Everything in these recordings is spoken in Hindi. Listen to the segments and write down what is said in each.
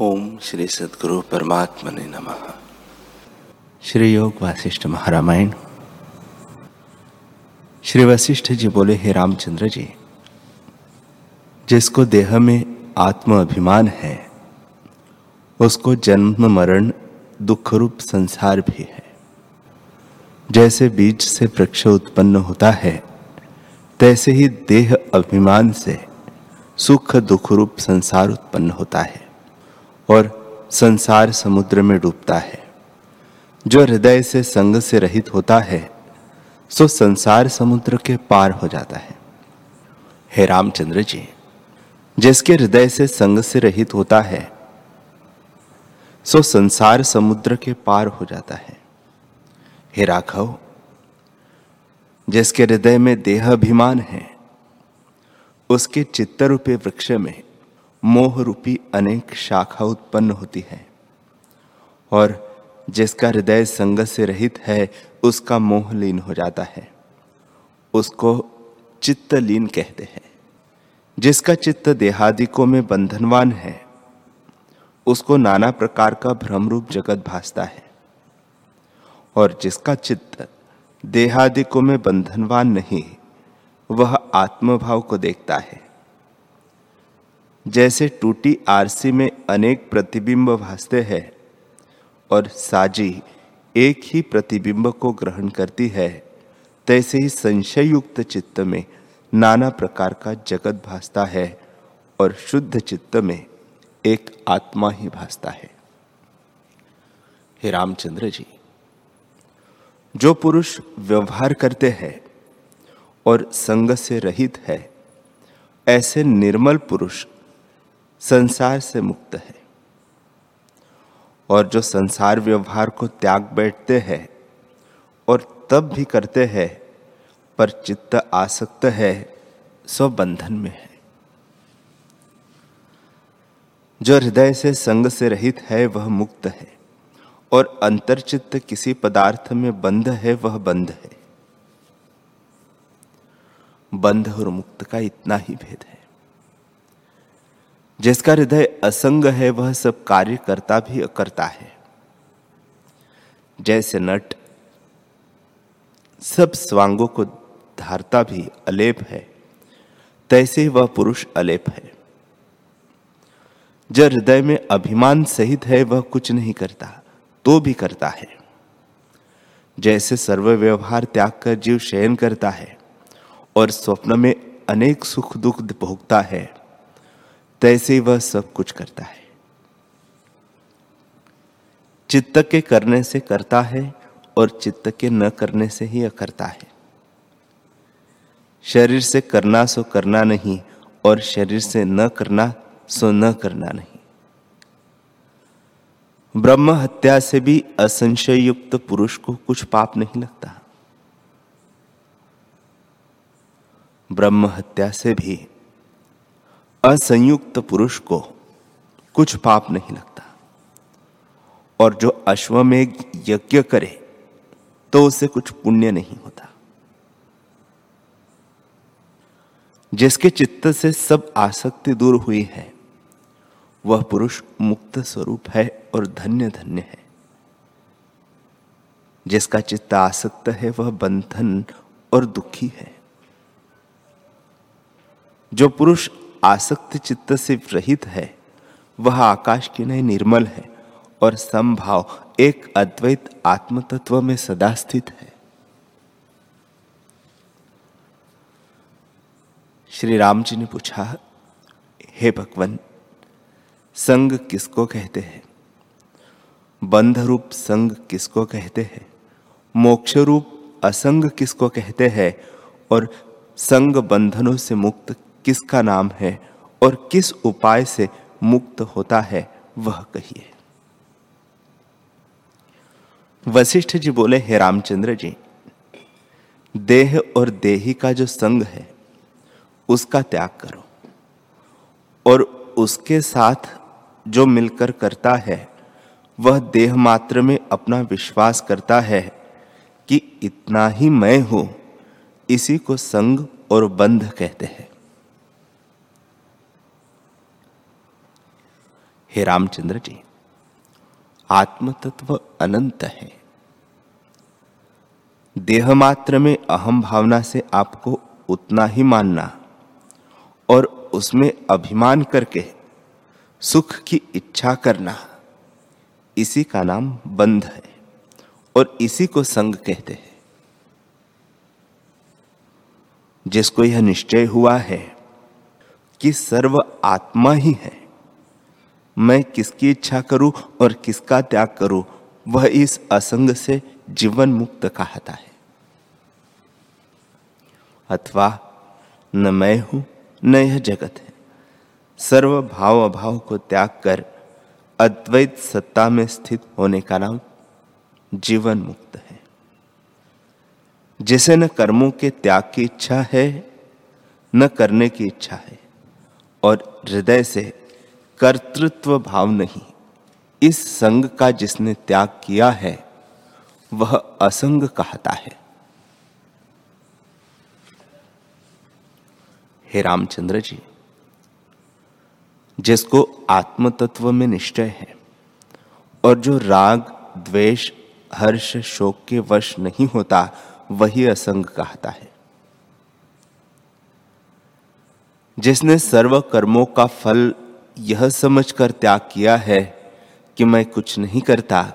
ओम श्री सदगुरु परमात्मा ने नम। श्री योग वासिष्ठ महारामायण। श्री वशिष्ठ जी बोले, हे रामचंद्र जी, जिसको देह में आत्म अभिमान है, उसको जन्म, मरण दुख रूप संसार भी है। जैसे बीज से वृक्ष उत्पन्न होता है, तैसे ही देह अभिमान से सुख दुख रूप संसार उत्पन्न होता है। और संसार समुद्र में डूबता है। जो हृदय से संग से रहित होता है, सो संसार समुद्र के पार हो जाता है। हे रामचंद्र जी, जिसके हृदय से संग से रहित होता है, सो संसार समुद्र के पार हो जाता है। हे राघव, जिसके हृदय में देह अभिमान है, उसके चित्त रूपे वृक्ष में मोह रूपी अनेक शाखा उत्पन्न होती है। और जिसका हृदय संग से रहित है, उसका मोह लीन हो जाता है। उसको चित्त लीन कहते हैं। जिसका चित्त देहादिकों में बंधनवान है, उसको नाना प्रकार का भ्रम रूप जगत भासता है। और जिसका चित्त देहादिकों में बंधनवान नहीं, वह आत्मभाव को देखता है। जैसे टूटी आरसी में अनेक प्रतिबिंब भासते हैं, और साजी एक ही प्रतिबिंब को ग्रहण करती है, तैसे ही संशय युक्त चित्त में नाना प्रकार का जगत भासता है, और शुद्ध चित्त में एक आत्मा ही भासता है। हे रामचंद्र जी, जो पुरुष व्यवहार करते हैं और संग से रहित है, ऐसे निर्मल पुरुष संसार से मुक्त है। और जो संसार व्यवहार को त्याग बैठते हैं और तब भी करते हैं, पर चित्त आसक्त है सो बंधन में है। जो हृदय से संग से रहित है, वह मुक्त है। और अंतरचित्त किसी पदार्थ में बंध है, वह बंध है। बंध और मुक्त का इतना ही भेद है। जिसका हृदय असंग है, वह सब कार्य करता भी करता है। जैसे नट, सब स्वांगों को धारता भी अलेप है, तैसे वह पुरुष अलेप है। जो हृदय में अभिमान सहित है, वह कुछ नहीं करता तो भी करता है। जैसे सर्व व्यवहार त्याग कर जीव शयन करता है, और स्वप्न में अनेक सुख दुख भोगता है तैसे वह सब कुछ करता है। चित्त के करने से करता है और चित्त के न करने से ही अकरता है। शरीर से करना सो करना नहीं और शरीर से न करना सो न करना नहीं। ब्रह्म हत्या से भी असंशय युक्त पुरुष को कुछ पाप नहीं लगता। ब्रह्म हत्या से भी असंयुक्त पुरुष को कुछ पाप नहीं लगता। और जो अश्वमेघ यज्ञ करे तो उसे कुछ पुण्य नहीं होता। जिसके चित्त से सब आसक्ति दूर हुई है, वह पुरुष मुक्त स्वरूप है और धन्य धन्य है। जिसका चित्त आसक्त है, वह बंधन और दुखी है। जो पुरुष आसक्त चित्त से रहित है। वह आकाश की नहीं, निर्मल है और संभाव एक अद्वैत आत्म तत्व में सदा स्थित है। श्री राम जी ने पूछा, हे भगवान, संग किसको कहते हैं? बंध रूप संग किसको कहते हैं? मोक्ष रूप असंग किसको कहते हैं? और संग बंधनों से मुक्त किसका नाम है और किस उपाय से मुक्त होता है, वह कहिए। वशिष्ठ जी बोले, हे रामचंद्र जी, देह और देही का जो संग है, उसका त्याग करो और उसके साथ जो मिलकर करता है, वह देह मात्र में अपना विश्वास करता है कि इतना ही मैं हूँ, इसी को संग और बंध कहते हैं। हे रामचंद्र जी आत्म तत्व अनंत है। देह मात्र में अहम भावना से आपको उतना ही मानना और उसमें अभिमान करके सुख की इच्छा करना, इसी का नाम बंध है और इसी को संग कहते हैं। जिसको यह निश्चय हुआ है कि सर्व आत्मा ही है मैं किसकी इच्छा करूँ और किसका त्याग करूँ, वह इस असंग से जीवन मुक्त कहता है। अथवा, न मैं हूँ, न यह जगत है। सर्व भाव अभाव को त्याग कर अद्वैत सत्ता में स्थित होने का नाम जीवन मुक्त है। जिसे न कर्मों के त्याग की इच्छा है, न करने की इच्छा है, और हृदय से कर्तृत्व भाव नहीं। इस संग का जिसने त्याग किया है, वह असंग कहता है। हे रामचंद्र जी, जिसको आत्म तत्व में निश्चय है और जो राग, द्वेष, हर्ष, शोक के वश नहीं होता, वही असंग कहता है। जिसने सर्व कर्मों का फल यह समझकर त्याग किया है कि मैं कुछ नहीं करता।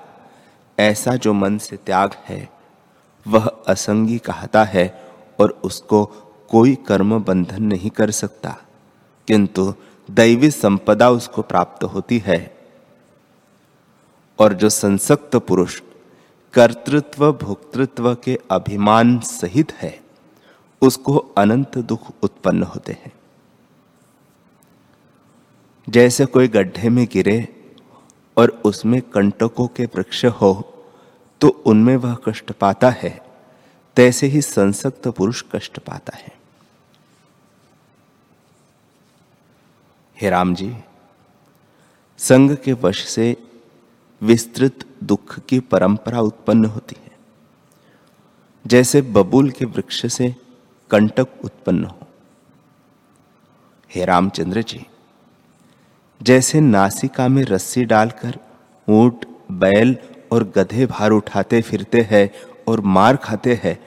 ऐसा जो मन से त्याग है, वह असंगी कहता है और उसको कोई कर्म बंधन नहीं कर सकता। किंतु दैवी संपदा उसको प्राप्त होती है। और जो संसक्त पुरुष कर्तृत्व, भोक्तृत्व के अभिमान सहित है, उसको अनंत दुख उत्पन्न होते हैं। जैसे कोई गड्ढे में गिरे और उसमें कंटकों के वृक्ष हो तो उनमें वह कष्ट पाता है। तैसे ही संसक्त पुरुष कष्ट पाता है। हे राम जी संग के वश से विस्तृत दुख की परंपरा उत्पन्न होती है। जैसे बबूल के वृक्ष से कंटक उत्पन्न हो। हे रामचंद्र जी जैसे नासिका में रस्सी डालकर ऊँट, बैल और गधे भार उठाते फिरते हैं और मार खाते हैं,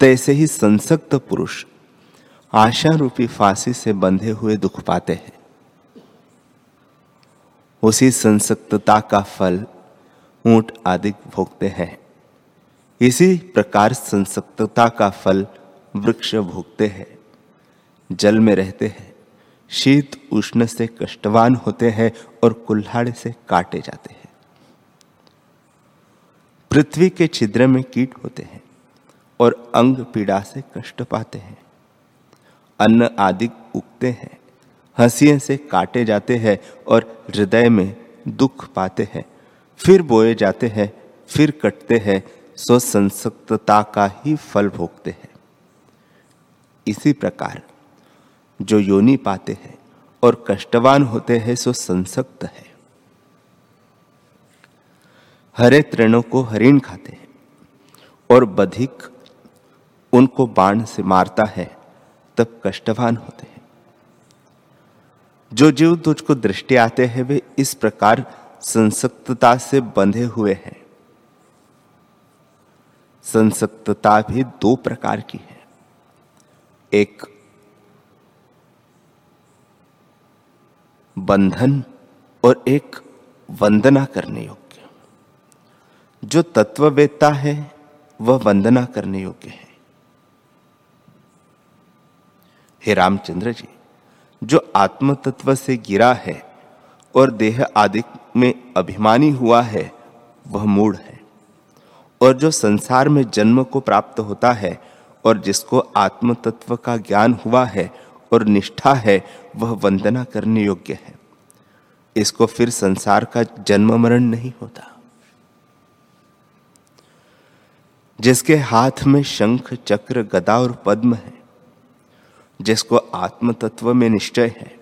तैसे ही संसक्त पुरुष आशा रूपी फांसी से बंधे हुए दुख पाते हैं। उसी संसक्तता का फल ऊँट आदि भोगते हैं। इसी प्रकार संसक्तता का फल वृक्ष भोगते हैं, जल में रहते हैं। शीत उष्ण से कष्टवान होते हैं और कुल्हाड़े से काटे जाते हैं। पृथ्वी के छिद्र में कीट होते हैं और अंग पीड़ा से कष्ट पाते हैं। अन्न आदि उगते हैं, हंसियों से काटे जाते हैं और हृदय में दुख पाते हैं। फिर बोए जाते हैं, फिर कटते हैं सो संसक्तता का ही फल भोगते हैं। इसी प्रकार जो योनि पाते हैं और कष्टवान होते हैं, सो संसक्त है। हरे तृणों को हरिण खाते हैं और बधिक उनको बाण से मारता है, तब कष्टवान होते हैं। जो जीव तुझको दृष्टि आते हैं, वे इस प्रकार संसक्तता से बंधे हुए हैं। संसक्तता भी दो प्रकार की है। एक बंधन और एक वंदना करने योग्य। जो तत्ववेत्ता है, वह वंदना करने योग्य है। हे रामचंद्र जी, जो आत्म तत्व से गिरा है और देह आदि में अभिमानी हुआ है, वह मूड है। और जो संसार में जन्म को प्राप्त होता है और जिसको आत्म तत्व का ज्ञान हुआ है और निष्ठा है, वह वंदना करने योग्य है। इसको फिर संसार का जन्म मरण नहीं होता। जिसके हाथ में शंख, चक्र, गदा और पद्म है, जिसको आत्म तत्व में निश्चय है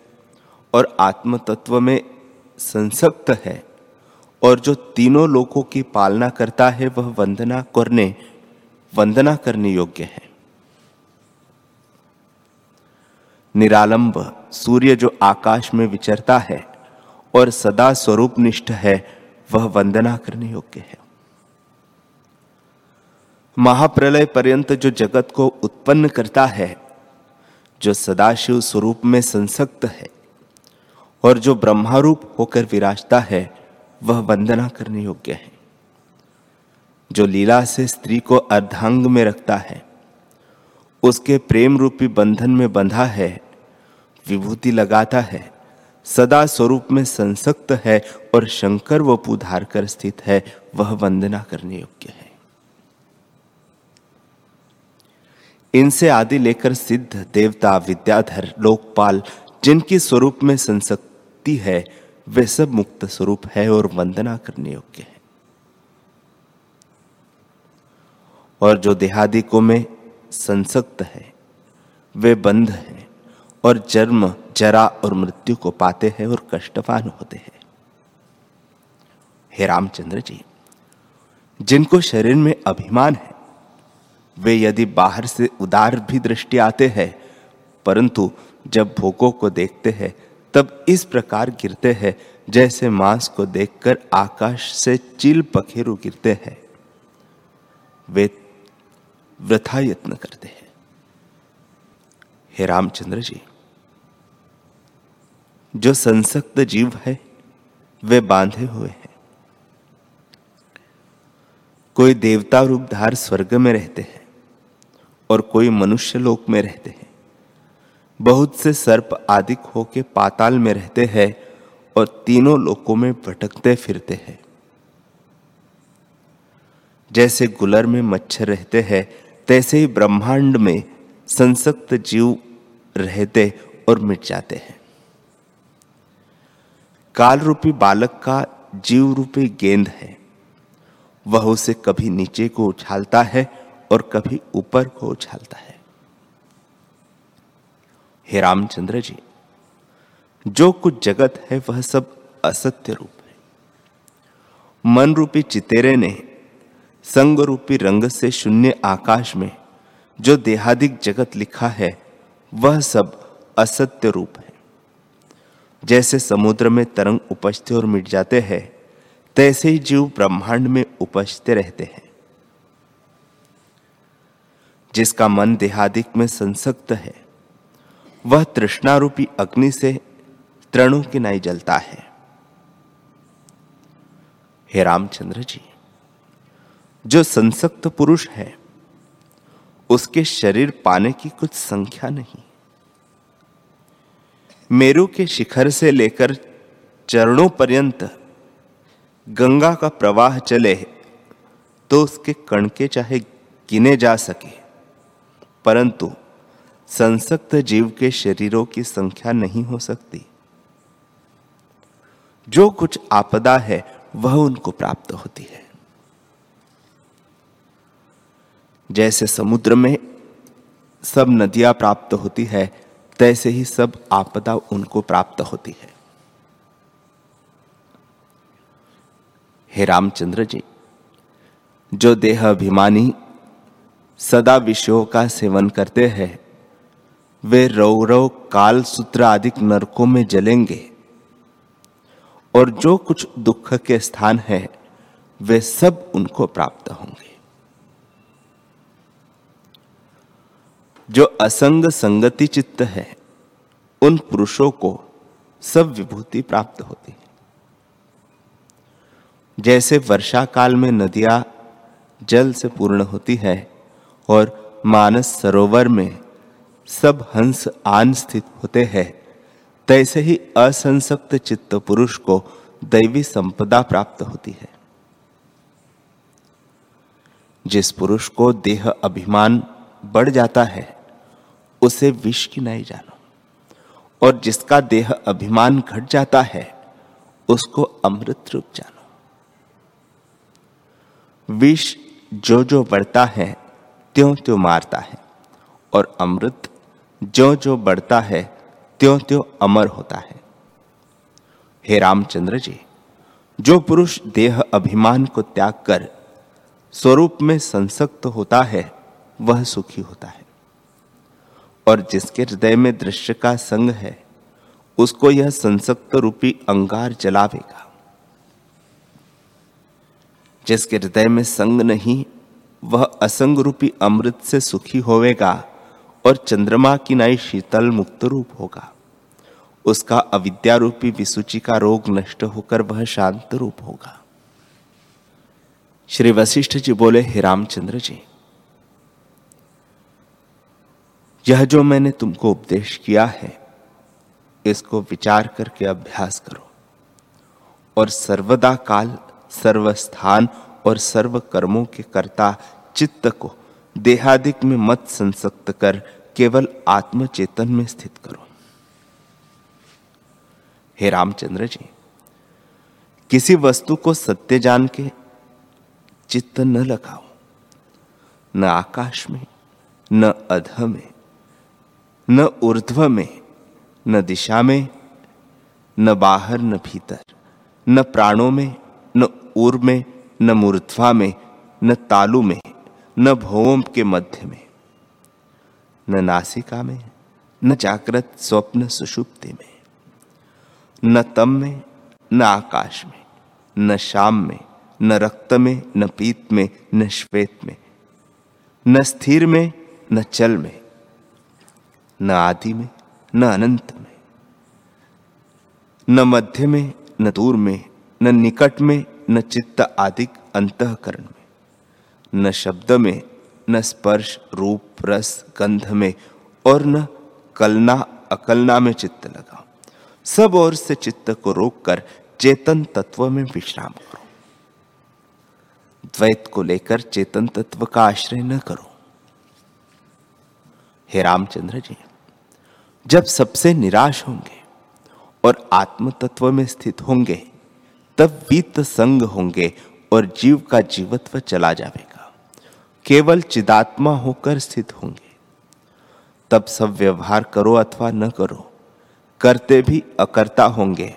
और आत्म तत्व में संसक्त है और जो तीनों लोगों की पालना करता है, वह वंदना करने वंदना करने योग्य है। निरालंब, सूर्य जो आकाश में विचरता है और सदा स्वरूप निष्ठ है, वह वंदना करने योग्य है। महाप्रलय पर्यंत जो जगत को उत्पन्न करता है, जो सदाशिव स्वरूप में संसक्त है और जो ब्रह्मारूप होकर विराजता है, वह वंदना करने योग्य है। जो लीला से स्त्री को अर्धांग में रखता है उसके प्रेम रूपी बंधन में बंधा है, विभूति लगाता है, सदा स्वरूप में संसक्त है और शंकर वपु धार कर स्थित है, वह वंदना करने योग्य है। इनसे आदि लेकर सिद्ध देवता, विद्याधर, लोकपाल, जिनकी स्वरूप में संसक्ति है, वे सब मुक्त स्वरूप है और वंदना करने योग्य है। और जो देहादिकों में संसक्त है, वे बंध हैं और जन्म, जरा और मृत्यु को पाते हैं और कष्टवान होते हैं। हे रामचंद्र जी, जिनको शरीर में अभिमान है, वे यदि बाहर से उदार भी दृष्टि आते हैं, परंतु जब भोगों को देखते हैं, तब इस प्रकार गिरते हैं जैसे मांस को देखकर आकाश से चील पखेरु गिरते हैं। वे वृथा यत्न करते हैं। हे रामचंद्र जी, जो संसक्त जीव है, वे बांधे हुए हैं। कोई देवता रूप धार स्वर्ग में रहते हैं और कोई मनुष्य लोक में रहते हैं। बहुत से सर्प आदि होके पाताल में रहते हैं और तीनों लोकों में भटकते फिरते हैं। जैसे गुलर में मच्छर रहते हैं तैसे ही ब्रह्मांड में संसक्त जीव रहते और मिट जाते हैं। काल रूपी बालक का जीव रूपी गेंद है। वह उसे कभी नीचे को उछालता है और कभी ऊपर को उछालता है। हे रामचंद्र जी, जो कुछ जगत है वह सब असत्य रूप है। मन रूपी चितेरे ने संग रूपी रंग से शून्य आकाश में जो देहादिक जगत लिखा है, वह सब असत्य रूप है। जैसे समुद्र में तरंग उपजते और मिट जाते हैं, तैसे ही जीव ब्रह्मांड में उपजते रहते हैं। जिसका मन देहादिक में संसक्त है, वह तृष्णारूपी अग्नि से तृणों की नाई जलता है। हे रामचंद्र जी जो संसक्त पुरुष है, उसके शरीर पाने की कुछ संख्या नहीं। मेरु के शिखर से लेकर चरणों पर्यंत गंगा का प्रवाह चले तो उसके कण के चाहे गिने जा सके, परंतु संसक्त जीव के शरीरों की संख्या नहीं हो सकती। जो कुछ आपदा है, वह उनको प्राप्त होती है। जैसे समुद्र में सब नदियाँ प्राप्त होती है, तैसे ही सब आपदा उनको प्राप्त होती है। हे रामचंद्र जी, जो देह अभिमानी सदा विषयों का सेवन करते हैं, वे रौरव काल सूत्र आदि नरकों में जलेंगे, और जो कुछ दुख के स्थान है, वे सब उनको प्राप्त होंगे। जो असंग संगति चित्त है, उन पुरुषों को सब विभूति प्राप्त होती है। जैसे वर्षा काल में नदियाँ जल से पूर्ण होती है और मानस सरोवर में सब हंस आन स्थित होते हैं, तैसे ही असंसक्त चित्त पुरुष को दैवी संपदा प्राप्त होती है। जिस पुरुष को देह अभिमान बढ़ जाता है उसे विष की नहीं जानो। और जिसका देह अभिमान घट जाता है, उसको अमृत रूप जानो। विष जो जो बढ़ता है त्यों त्यों मारता है, और अमृत जो जो बढ़ता है त्यों त्यों अमर होता है। हे रामचंद्र जी, जो पुरुष देह अभिमान को त्याग कर स्वरूप में संसक्त होता है, वह सुखी होता है। और जिसके हृदय में दृश्य का संग है, उसको यह संसक्त रूपी अंगार जलावेगा। जिसके हृदय में संग नहीं, वह असंग रूपी अमृत से सुखी होवेगा और चंद्रमा की नाई शीतल मुक्त रूप होगा। उसका अविद्या रूपी विसूचि का रोग नष्ट होकर वह शांत रूप होगा। श्री वशिष्ठ जी बोले, हे रामचंद्र जी यह जो मैंने तुमको उपदेश किया है, इसको विचार करके अभ्यास करो। और सर्वदा काल, सर्वस्थान और सर्व कर्मों के कर्ता चित्त को देहादिक में मत संसक्त कर केवल आत्म चेतन में स्थित करो। हे रामचंद्र जी, किसी वस्तु को सत्य जान के चित्त न लगाओ, न आकाश में, न अध में न ऊर्ध्व में न दिशा में न बाहर न भीतर न प्राणों में न उर में न मूर्ध्वा में न तालु में न भोम के मध्य में न नासिका में न जागृत स्वप्न सुषुप्ति में न तम में न आकाश में न शाम में न रक्त में न पीत में न श्वेत में न स्थिर में न चल में न आदि में, न अनंत में, न मध्य में, न दूर में, न निकट में, न चित्त आदि अंतकरण में, न शब्द में, न स्पर्श, रूप, रस, गंध में और न कलना, अकलना में चित्त लगाओ। सब ओर से चित्त को रोककर चेतन तत्व में विश्राम करो। द्वैत को लेकर चेतन तत्व का आश्रय न करो। हे रामचंद्र जी। जब सबसे निराश होंगे और आत्म तत्व में स्थित होंगे, तब वित्त संग होंगे और जीव का जीवत्व चला जाएगा। केवल चिदात्मा होकर स्थित होंगे। तब सब व्यवहार करो अथवा न करो, करते भी अकर्ता होंगे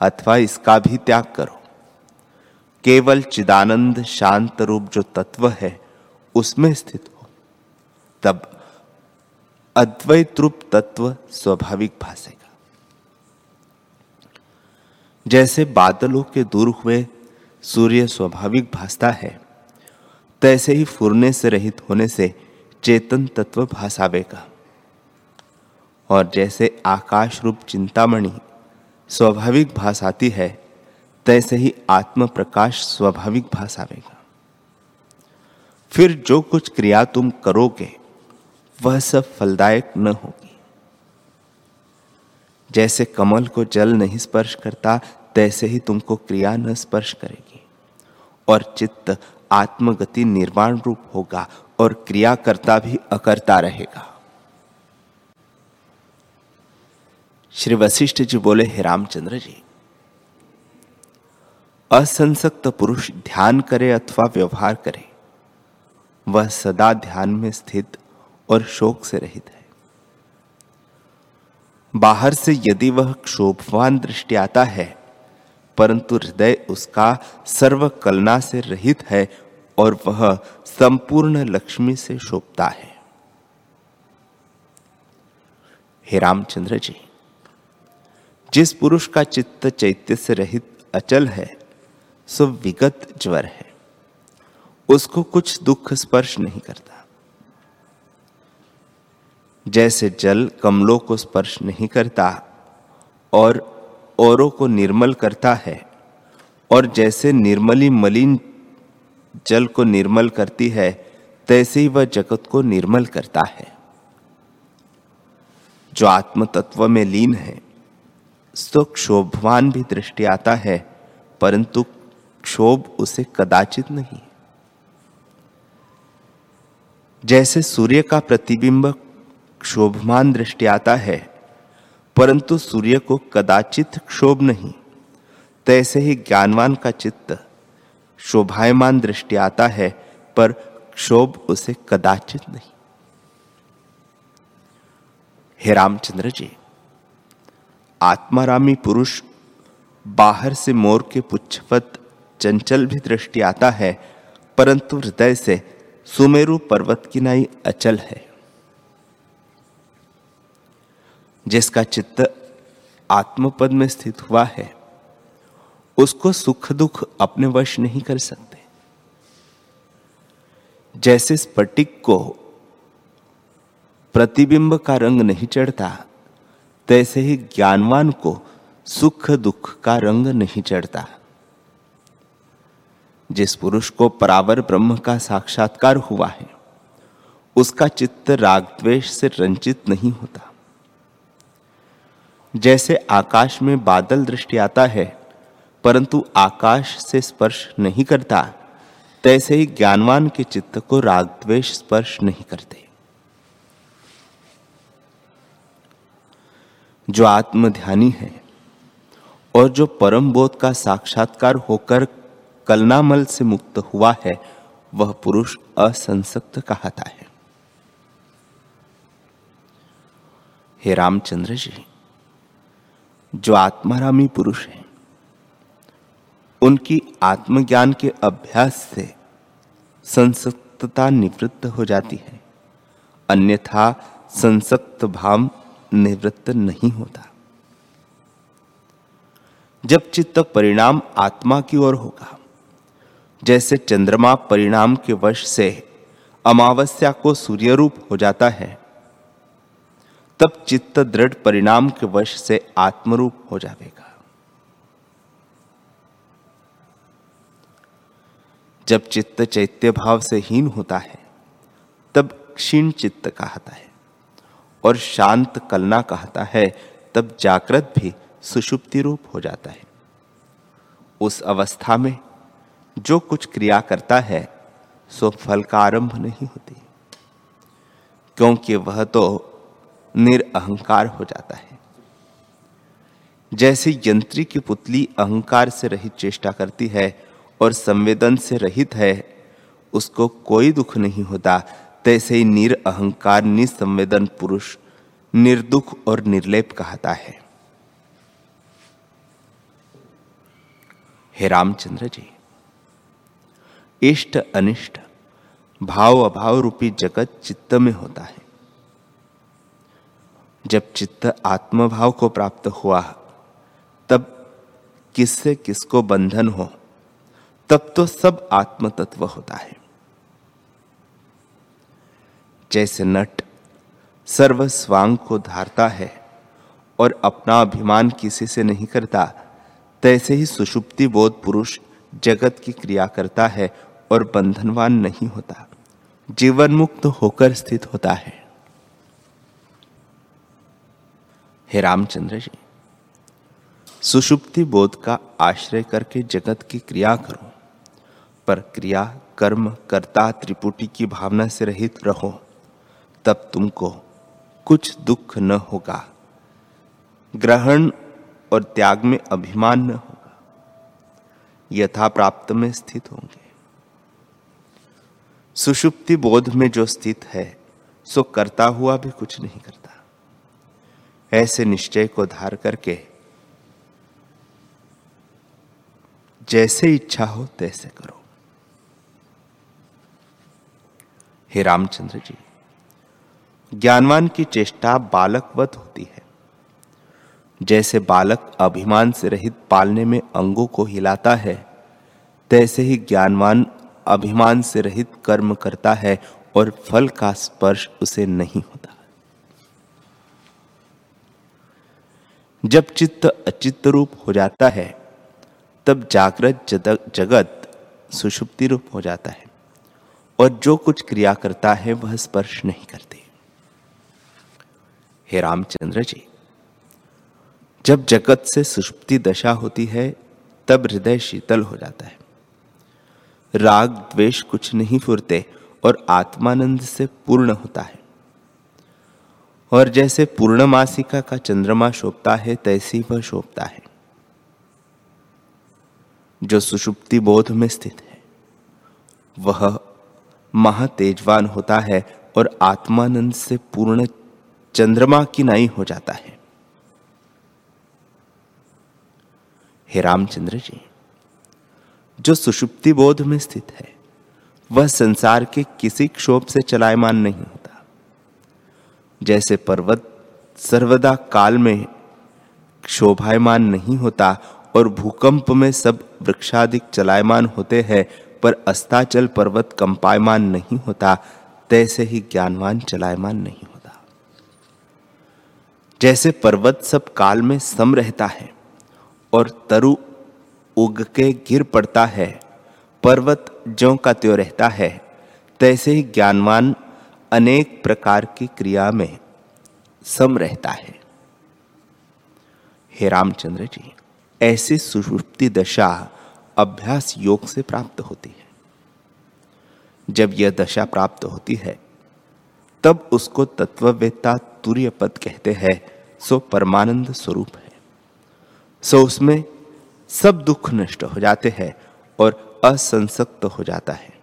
अथवा इसका भी त्याग करो। केवल चिदानंद शांत रूप जो तत्व है, उसमें स्थित हो, तब अद्वैत रूप तत्व स्वाभाविक भाषेगा। जैसे बादलों के दूर हुए सूर्य स्वाभाविक भासता है, तैसे ही फुरने से रहित होने से चेतन तत्व भाषावेगा और जैसे आकाश रूप चिंतामणि स्वाभाविक भाषाती है, तैसे ही आत्म प्रकाश स्वाभाविक भाषावेगा फिर जो कुछ क्रिया तुम करोगे वह सब फलदायक न होगी। जैसे कमल को जल नहीं स्पर्श करता, तैसे ही तुमको क्रिया न स्पर्श करेगी। और चित्त आत्मगति निर्वाण रूप होगा और क्रिया करता भी अकर्ता रहेगा। श्री वशिष्ठ जी बोले, हे रामचंद्र जी, असंसक्त पुरुष ध्यान करे अथवा व्यवहार करे, वह सदा ध्यान में स्थित और शोक से रहित है। बाहर से यदि वह क्षोभवान दृष्टि आता है, परंतु हृदय उसका सर्व कलना से रहित है और वह संपूर्ण लक्ष्मी से शोभता है। हे रामचंद्र जी, जिस पुरुष का चित्त चैत्य से रहित अचल है, सो विगत ज्वर है। उसको कुछ दुख स्पर्श नहीं करता। जैसे जल कमलों को स्पर्श नहीं करता और औरों को निर्मल करता है, और जैसे निर्मली मलिन जल को निर्मल करती है, तैसे ही वह जगत को निर्मल करता है। जो आत्म तत्व में लीन है, सो क्षोभवान भी दृष्टि आता है, परंतु क्षोभ उसे कदाचित नहीं। जैसे सूर्य का प्रतिबिंब क्षोभमान दृष्टि आता है, परंतु सूर्य को कदाचित क्षोभ नहीं। तैसे ही ज्ञानवान का चित्त शोभायमान दृष्टि आता है, पर क्षोभ उसे कदाचित नहीं। हे रामचंद्र जी, आत्मारामी पुरुष बाहर से मोर के पुच्छवत चंचल भी दृष्टि आता है, परंतु हृदय से सुमेरु पर्वत की नाई अचल है। जिसका चित्त आत्मपद में स्थित हुआ है, उसको सुख दुख अपने वश नहीं कर सकते। जैसे स्फटिक को प्रतिबिंब का रंग नहीं चढ़ता, तैसे ही ज्ञानवान को सुख दुख का रंग नहीं चढ़ता। जिस पुरुष को परावर ब्रह्म का साक्षात्कार हुआ है, उसका चित्त राग द्वेष से रंचित नहीं होता। जैसे आकाश में बादल दृष्टि आता है, परंतु आकाश से स्पर्श नहीं करता, तैसे ही ज्ञानवान के चित्त को राग द्वेष स्पर्श नहीं करते। जो आत्मध्यानी है और जो परम बोध का साक्षात्कार होकर कलनामल से मुक्त हुआ है, वह पुरुष असंसक्त कहता है। हे रामचंद्र जी जो आत्मारामी पुरुष है, उनकी आत्मज्ञान के अभ्यास से संसक्तता निवृत्त हो जाती है। अन्यथा संसक्त भाव निवृत्त नहीं होता। जब चित्त परिणाम आत्मा की ओर होगा, जैसे चंद्रमा परिणाम के वश से अमावस्या को सूर्य रूप हो जाता है तब चित्त दृढ़ परिणाम के वश से आत्मरूप हो जाएगा। जब चित्त चैत्य भाव से हीन होता है, तब क्षीण चित्त कहता है और शांत कलना कहता है, तब जागृत भी सुषुप्ति रूप हो जाता है। उस अवस्था में जो कुछ क्रिया करता है, सो फल का आरंभ नहीं होती। क्योंकि वह तो निरअहंकार हो जाता है। जैसे यंत्री की पुतली अहंकार से रहित चेष्टा करती है और संवेदन से रहित है, उसको कोई दुख नहीं होता। तैसे ही निर अहंकार निसंवेदन पुरुष निर्दुख और निर्लेप कहता है। हे रामचंद्र जी, इष्ट अनिष्ट, भाव अभाव रूपी जगत चित्त में होता है। जब चित्त आत्मभाव को प्राप्त हुआ, तब किससे किसको बंधन हो, तब तो सब आत्म तत्व होता है। जैसे नट सर्व स्वांग को धारता है और अपना अभिमान किसी से नहीं करता, तैसे ही सुषुप्ति बोध पुरुष जगत की क्रिया करता है और बंधनवान नहीं होता जीवन मुक्त होकर स्थित होता है। हे रामचंद्र जी, सुषुप्ति बोध का आश्रय करके जगत की क्रिया करो, पर क्रिया कर्म कर्ता त्रिपुटी की भावना से रहित रहो, तब तुमको कुछ दुख न होगा, ग्रहण और त्याग में अभिमान न होगा यथा प्राप्त में स्थित होंगे। सुषुप्ति बोध में जो स्थित है, सो करता हुआ भी कुछ नहीं करता। ऐसे निश्चय को धार करके, जैसे इच्छा हो तैसे करो। हे रामचंद्र जी, ज्ञानवान की चेष्टा बालकवत होती है। जैसे बालक अभिमान से रहित पालने में अंगों को हिलाता है, तैसे ही ज्ञानवान अभिमान से रहित कर्म करता है और फल का स्पर्श उसे नहीं होता। जब चित्त अचित्त रूप हो जाता है, तब जागृत जगत सुषुप्ति रूप हो जाता है और जो कुछ क्रिया करता है, वह स्पर्श नहीं करती। हे रामचंद्र जी, जब जगत से सुषुप्ति दशा होती है, तब हृदय शीतल हो जाता है। राग, द्वेष कुछ नहीं फुरते और आत्मानंद से पूर्ण होता है। और जैसे पूर्णमासिका का चंद्रमा शोभता है, तैसी वह शोभता है, जो सुषुप्ति बोध में स्थित है। वह महातेजवान होता है और आत्मानंद से पूर्ण चंद्रमा की नाई हो जाता है। हे रामचंद्र जी, जो सुषुप्ति बोध में स्थित है, वह संसार के किसी क्षोभ से चलायमान नहीं होता। जैसे पर्वत सर्वदा काल में शोभायमान नहीं होता और भूकंप में सब वृक्षाधिक चलायमान होते हैं, पर अस्ताचल पर्वत कंपायमान नहीं होता, तैसे ही ज्ञानवान चलायमान नहीं होता। जैसे पर्वत सब काल में सम रहता है और तरु उग के गिर पड़ता है, पर्वत ज्यो का त्यों रहता है, तैसे ही ज्ञानवान अनेक प्रकार की क्रिया में सम रहता है। हे रामचंद्र जी, ऐसी सुषुप्ति दशा अभ्यास योग से प्राप्त होती है। जब यह दशा प्राप्त होती है, तब उसको तत्ववेत्ता तुर्य पद कहते हैं, सो परमानंद स्वरूप है। सो उसमें सब दुख नष्ट हो जाते हैं और असंसक्त हो जाता है।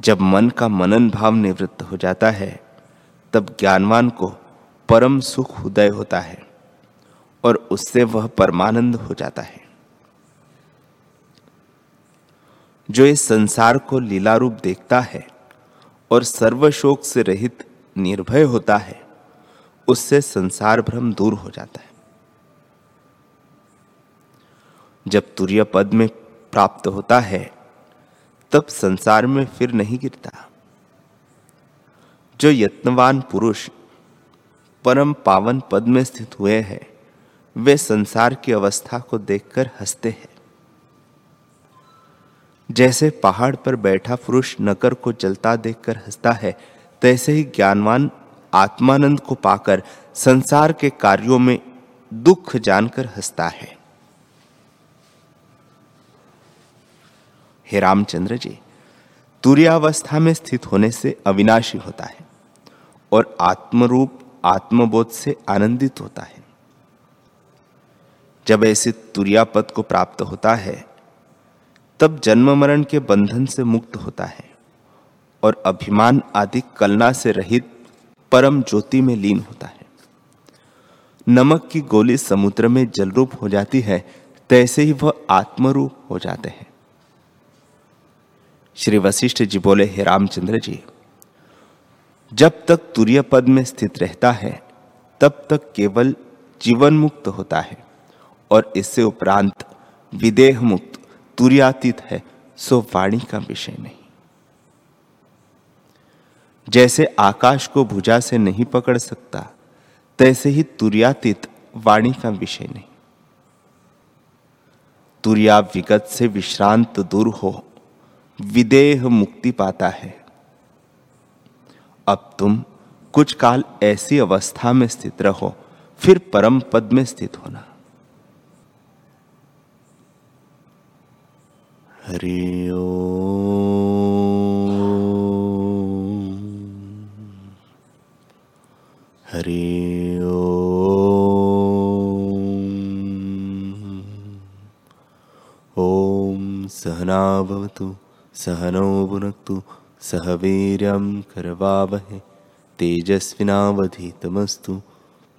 जब मन का मनन भाव निवृत्त हो जाता है, तब ज्ञानवान को परम सुख उदय होता है और उससे वह परमानंद हो जाता है। जो इस संसार को लीला रूप देखता है और सर्वशोक से रहित निर्भय होता है, उससे संसार भ्रम दूर हो जाता है। जब तुर्य पद में प्राप्त होता है तब संसार में फिर नहीं गिरता। जो यत्नवान पुरुष परम पावन पद में स्थित हुए हैं, वे संसार की अवस्था को देखकर हँसते हैं। जैसे पहाड़ पर बैठा पुरुष नकर को जलता देखकर हंसता है, तैसे ही ज्ञानवान आत्मानंद को पाकर संसार के कार्यों में दुख जानकर हंसता है। हे रामचंद्र जी, तुर्यावस्था में स्थित होने से अविनाशी होता है और आत्मरूप, आत्मबोध से आनंदित होता है। जब ऐसे तुरियापद को प्राप्त होता है, तब जन्म मरण के बंधन से मुक्त होता है और अभिमान आदि कलना से रहित परम ज्योति में लीन होता है। नमक की गोली समुद्र में जलरूप हो जाती है, तैसे ही वह आत्मरूप हो जाते हैं। श्री वशिष्ठ जी बोले, हे रामचंद्र जी, जब तक तुर्य पद में स्थित रहता है, तब तक केवल जीवन मुक्त होता है और इससे उपरांत विदेह मुक्त तुर्यातीत है, सो वाणी का विषय नहीं। जैसे आकाश को भुजा से नहीं पकड़ सकता, तैसे ही तुर्यातीत वाणी का विषय नहीं। तुर्या विगत से विश्रांत दूर हो विदेह मुक्ति पाता है। अब तुम कुछ काल ऐसी अवस्था में स्थित रहो, फिर परम पद में स्थित होना। हरि हरि ओम। सहनावतु सहनौ भुनक्तु सह वीर्यं करवावहे, तेजस्विनावधीतमस्तु,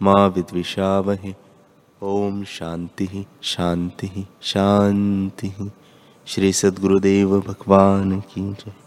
मा विद्विषावहे। ओम शांति शांति शांति श्री सद्गुरुदेव भगवान की जय।